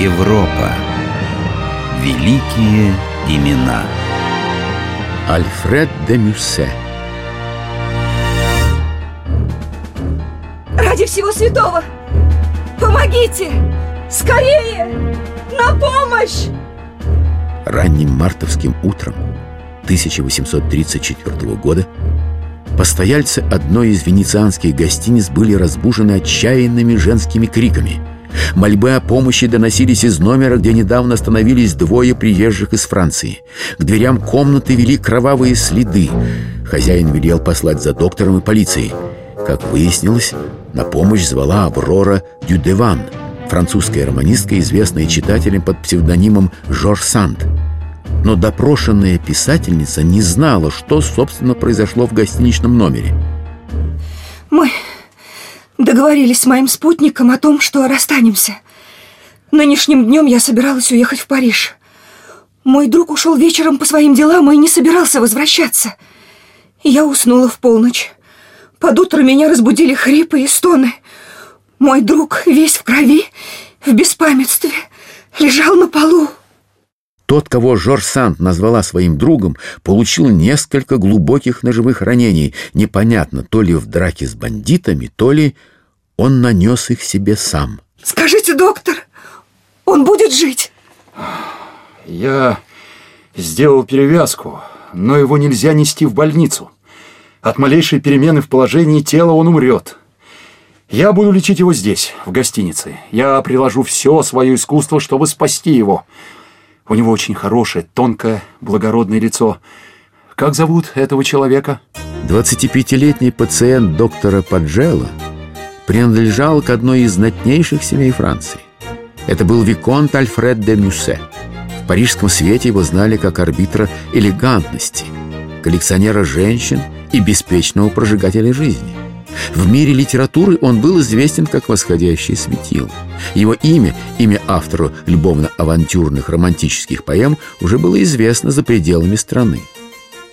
Европа. Великие имена. Альфред де Мюссе Ради всего святого! Помогите! Скорее! На помощь! Ранним мартовским утром 1834 года постояльцы одной из венецианских гостиниц были разбужены отчаянными женскими криками. Мольбы о помощи доносились из номера, где недавно остановились двое приезжих из Франции. К дверям комнаты вели кровавые следы. Хозяин велел послать за доктором и полицией. Как выяснилось, на помощь звала Аврора Дюдеван, французская романистка, известная читателям под псевдонимом Жорж Санд. Но допрошенная писательница не знала, что, собственно, произошло в гостиничном номере. Мы договорились с моим спутником о том, что расстанемся. Нынешним днем я собиралась уехать в Париж. Мой друг ушел вечером по своим делам и не собирался возвращаться. Я уснула в полночь. Под утро меня разбудили хрипы и стоны. Мой друг, весь в крови, в беспамятстве, лежал на полу. Тот, кого Жорж Санд назвала своим другом, получил несколько глубоких ножевых ранений. Непонятно, то ли в драке с бандитами, то ли он нанес их себе сам. Скажите, доктор, он будет жить? Я сделал перевязку, но его нельзя нести в больницу. От малейшей перемены в положении тела он умрет. Я буду лечить его здесь, в гостинице. Я приложу все свое искусство, чтобы спасти его. У него очень хорошее, тонкое, благородное лицо. Как зовут этого человека? 25-летний пациент доктора Паджелла принадлежал к одной из знатнейших семей Франции. Это был Виконт Альфред де Мюссе. В парижском свете его знали как арбитра элегантности, коллекционера женщин и беспечного прожигателя жизни. В мире литературы он был известен как восходящий светил. Его имя, имя автору любовно-авантюрных романтических поэм, уже было известно за пределами страны.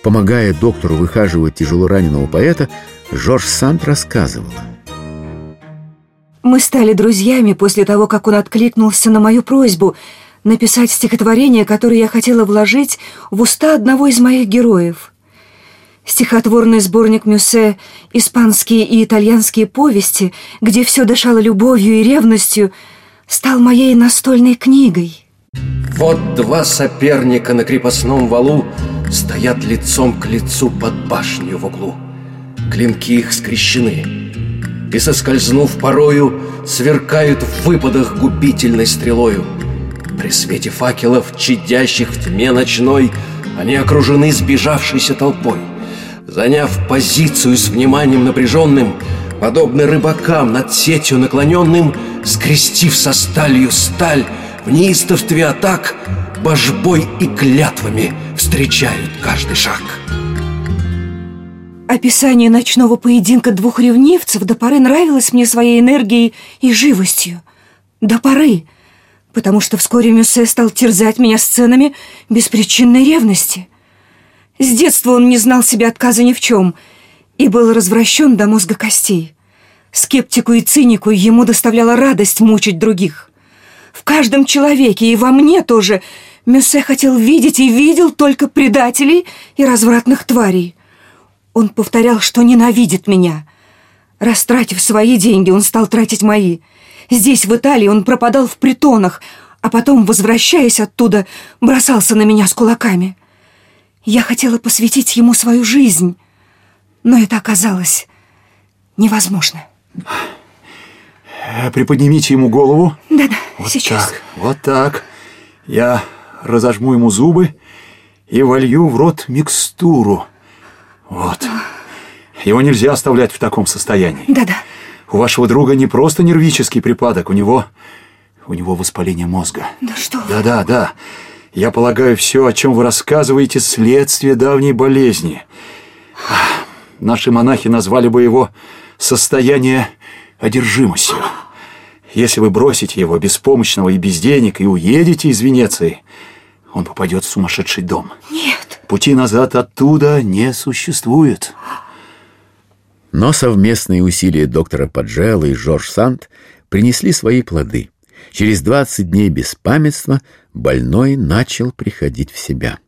Помогая доктору выхаживать тяжело раненого поэта, Жорж Санд рассказывала. Мы стали друзьями после того, как он откликнулся на мою просьбу написать стихотворение, которое я хотела вложить в уста одного из моих героев – Стихотворный сборник Мюссе «Испанские и итальянские повести», где все дышало любовью и ревностью, стал моей настольной книгой. Вот два соперника на крепостном валу Стоят лицом к лицу под башню в углу. Клинки их скрещены, и, соскользнув порою, Сверкают в выпадах губительной стрелою. При свете факелов, чадящих в тьме ночной, Они окружены сбежавшейся толпой — Заняв позицию с вниманием напряженным, Подобно рыбакам над сетью наклоненным, Скрестив со сталью сталь, В неистовстве атак Божбой и клятвами Встречают каждый шаг. Описание ночного поединка двух ревнивцев до поры нравилось мне своей энергией и живостью. До поры, потому что вскоре Мюссе стал терзать меня сценами беспричинной ревности — с детства он не знал себе отказа ни в чем и был развращен до мозга костей. Скептику и цинику ему доставляла радость мучить других. В каждом человеке и во мне тоже Мюссе хотел видеть и видел только предателей и развратных тварей. Он повторял, что ненавидит меня. Растратив свои деньги, он стал тратить мои. Здесь, в Италии, он пропадал в притонах, а потом, возвращаясь оттуда, бросался на меня с кулаками. Я хотела посвятить ему свою жизнь, но это оказалось невозможно. Э, приподнимите ему голову. Да-да, вот сейчас. Так, вот так. Я разожму ему зубы и волью в рот микстуру. Вот. Его нельзя оставлять в таком состоянии. Да-да. У вашего друга не просто нервический припадок, у него... У него воспаление мозга. Да что Да-да, да. Я полагаю, все, о чем вы рассказываете, следствие давней болезни. Наши монахи назвали бы его состояние одержимостью. Если вы бросите его беспомощного и без денег и уедете из Венеции, он попадет в сумасшедший дом. Нет. Пути назад оттуда не существует. Но совместные усилия доктора Паджелла и Жорж Санд принесли свои плоды – Через 20 дней беспамятства больной начал приходить в себя.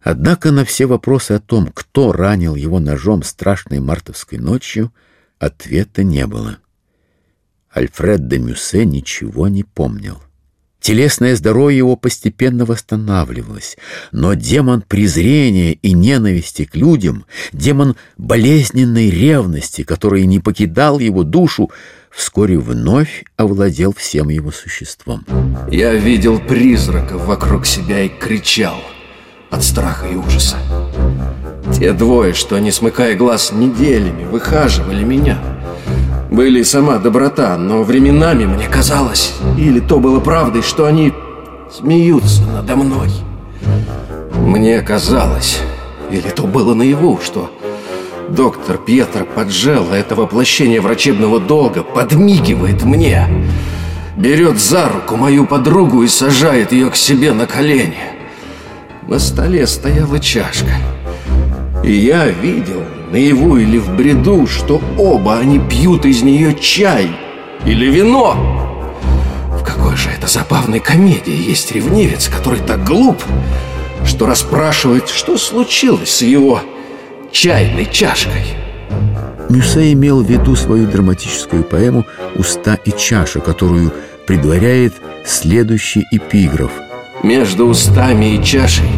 Однако на все вопросы о том, кто ранил его ножом страшной мартовской ночью, ответа не было. Альфред де Мюссе ничего не помнил. Телесное здоровье его постепенно восстанавливалось, но демон презрения и ненависти к людям, демон болезненной ревности, который не покидал его душу, вскоре вновь овладел всем его существом. Я видел призраков вокруг себя и кричал от страха и ужаса. Те двое, что, не смыкая глаз неделями, выхаживали меня — были сама доброта, но временами мне казалось, или то было правдой, что они смеются надо мной. Мне казалось, или то было наяву, что доктор Пьетро Паджелло, это воплощение врачебного долга, подмигивает мне, берет за руку мою подругу и сажает ее к себе на колени. На столе стояла чашка, и я видел наяву или в бреду, что оба они пьют из нее чай или вино. В какой же это забавной комедии есть ревнивец, который так глуп, что расспрашивает, что случилось с его чайной чашкой. Мюссе имел в виду свою драматическую поэму «Уста и чаша», которую предваряет следующий эпиграф. «Между устами и чашей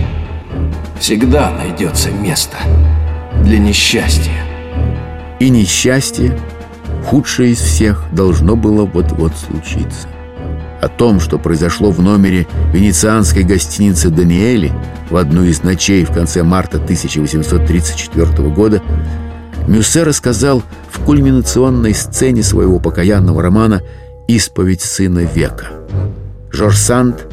всегда найдется место» для несчастья. И несчастье, худшее из всех, должно было вот-вот случиться. О том, что произошло в номере венецианской гостиницы «Даниэли» в одну из ночей в конце марта 1834 года, Мюссе рассказал в кульминационной сцене своего покаянного романа «Исповедь сына века». Жорж Санд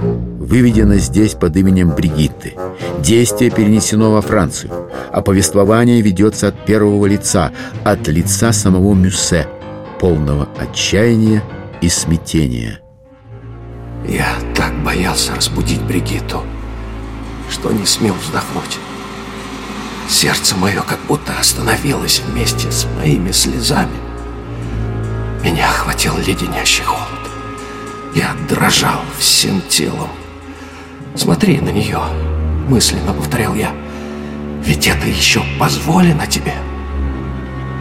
выведено здесь под именем Бригитты. Действие перенесено во Францию, а повествование ведется от первого лица, от лица самого Мюссе, полного отчаяния и смятения. Я так боялся разбудить Бригитту, что не смел вздохнуть. Сердце мое как будто остановилось вместе с моими слезами. Меня охватил леденящий холод. Я дрожал всем телом. «Смотри на нее», — мысленно повторял я. «Ведь это еще позволено тебе.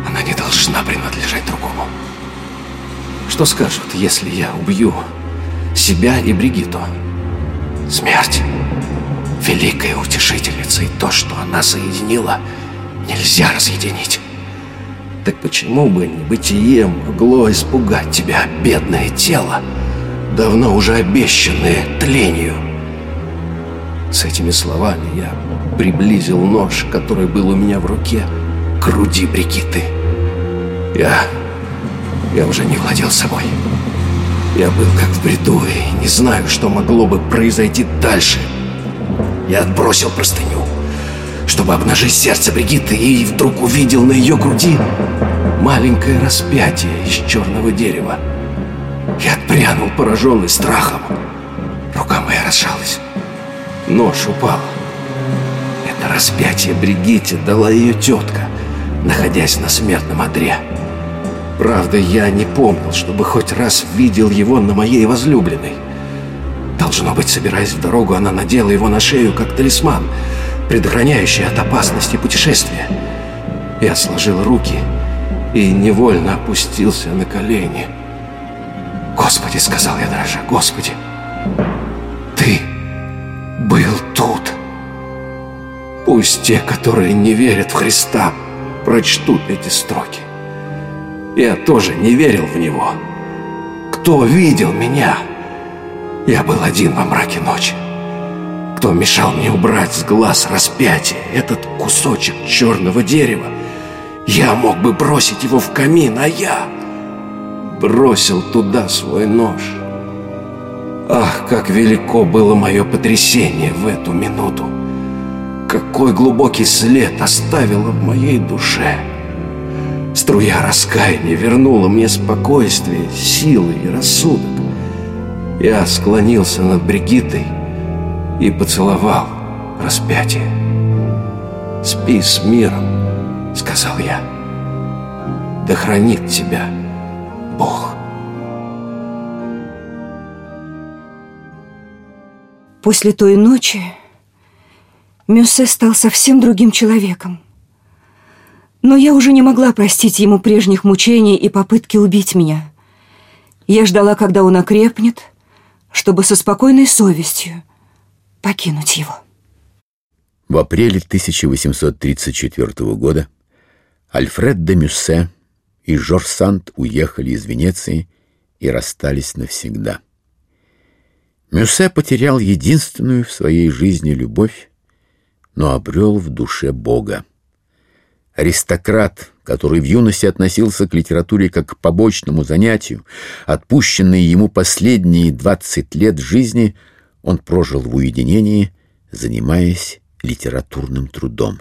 Она не должна принадлежать другому. Что скажут, если я убью себя и Бригиту? Смерть — великая утешительница, и то, что она соединила, нельзя разъединить». Так почему бы небытие могло испугать тебя, бедное тело, давно уже обещанные тлению. С этими словами я приблизил нож, который был у меня в руке, к груди Бригитты. Я... я уже не владел собой. Я был как в бреду и не знаю, что могло бы произойти дальше. Я отбросил простыню, чтобы обнажить сердце Бригитты, и вдруг увидел на ее груди маленькое распятие из черного дерева. Я отпрянул, пораженный страхом. Рука моя разжалась. Нож упал. Это распятие Бригитте дала ее тетка, находясь на смертном одре. Правда, я не помнил, чтобы хоть раз видел его на моей возлюбленной. Должно быть, собираясь в дорогу, она надела его на шею, как талисман, предохраняющий от опасности путешествия. Я сложил руки и невольно опустился на колени. «Господи!» — сказал я дрожа. «Господи! Ты был тут!» Пусть те, которые не верят в Христа, прочтут эти строки. Я тоже не верил в Него. Кто видел меня? Я был один во мраке ночи. Кто мешал мне убрать с глаз распятие, этот кусочек черного дерева? Я мог бы бросить его в камин, а я бросил туда свой нож. Ах, как велико было мое потрясение в эту минуту! Какой глубокий след оставило в моей душе! Струя раскаяния вернула мне спокойствие, силы и рассудок. Я склонился над Бригитой и поцеловал распятие. «Спи с миром», — сказал я. «Да хранит тебя Бог. После той ночи Мюссе стал совсем другим человеком. Но я уже не могла простить ему прежних мучений и попытки убить меня. Я ждала, когда он окрепнет, чтобы со спокойной совестью покинуть его. В апреле 1834 года Альфред де Мюссе и Жорж Санд уехали из Венеции и расстались навсегда. Мюссе потерял единственную в своей жизни любовь, но обрел в душе Бога. Аристократ, который в юности относился к литературе как к побочному занятию, отпущенные ему последние двадцать лет жизни, он прожил в уединении, занимаясь литературным трудом.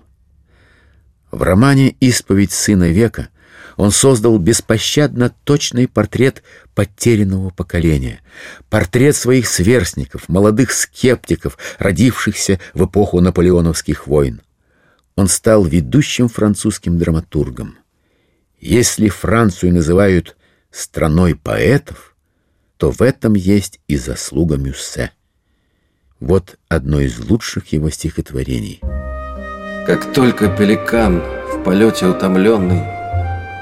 В романе «Исповедь сына века» он создал беспощадно точный портрет потерянного поколения, портрет своих сверстников, молодых скептиков, родившихся в эпоху наполеоновских войн. Он стал ведущим французским драматургом. Если Францию называют «страной поэтов», то в этом есть и заслуга Мюссе. Вот одно из лучших его стихотворений. Как только пеликан в полете утомленный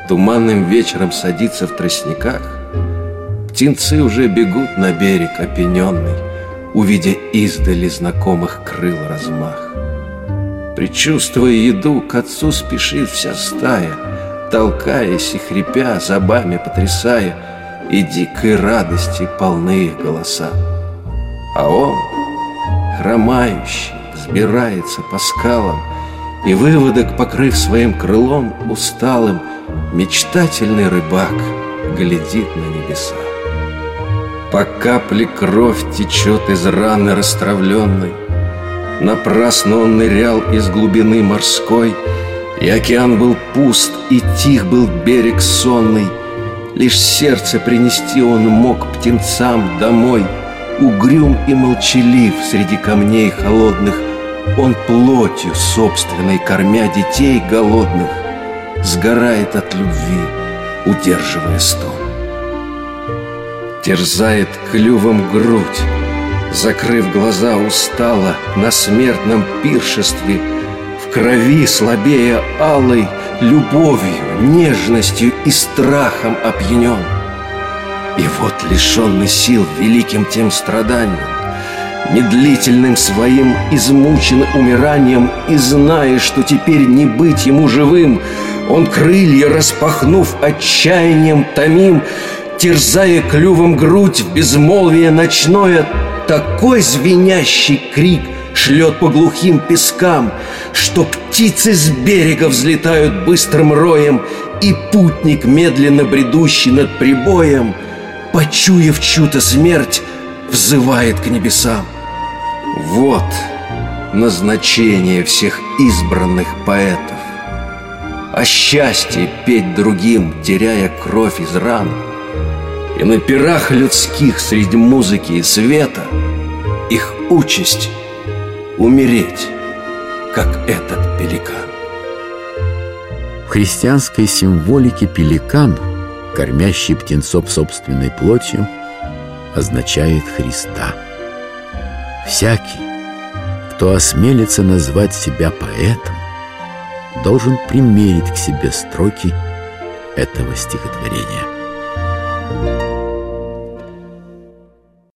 Туманным вечером садится в тростниках, Птенцы уже бегут на берег опененный, Увидя издали знакомых крыл размах. Причувствуя еду, к отцу спешит вся стая, Толкаясь и хрипя, зубами потрясая, И дикой радости полные голоса. А он, хромающий, взбирается по скалам, И выводок, покрыв своим крылом усталым, Мечтательный рыбак глядит на небеса. По капле кровь течет из раны расстравленной, Напрасно он нырял из глубины морской, И океан был пуст, и тих был берег сонный. Лишь сердце принести он мог птенцам домой. Угрюм и молчалив среди камней холодных, Он плотью собственной, кормя детей голодных, Сгорает от любви, удерживая стон. Терзает клювом грудь, Закрыв глаза устало На смертном пиршестве В крови слабея алой Любовью, нежностью и страхом опьянен И вот лишенный сил великим тем страданием Медлительным своим измучен умиранием И зная, что теперь не быть ему живым Он крылья распахнув отчаянием томим Терзая клювом грудь в безмолвие ночное такой звенящий крик шлет по глухим пескам, Что птицы с берега взлетают быстрым роем, И путник, медленно бредущий над прибоем, Почуяв чью-то смерть, взывает к небесам. Вот назначение всех избранных поэтов. О счастье петь другим, теряя кровь из ран — и на пирах людских среди музыки и света Их участь — умереть, как этот пеликан. В христианской символике пеликан, кормящий птенцов собственной плотью, означает Христа. Всякий, кто осмелится назвать себя поэтом, должен примерить к себе строки этого стихотворения.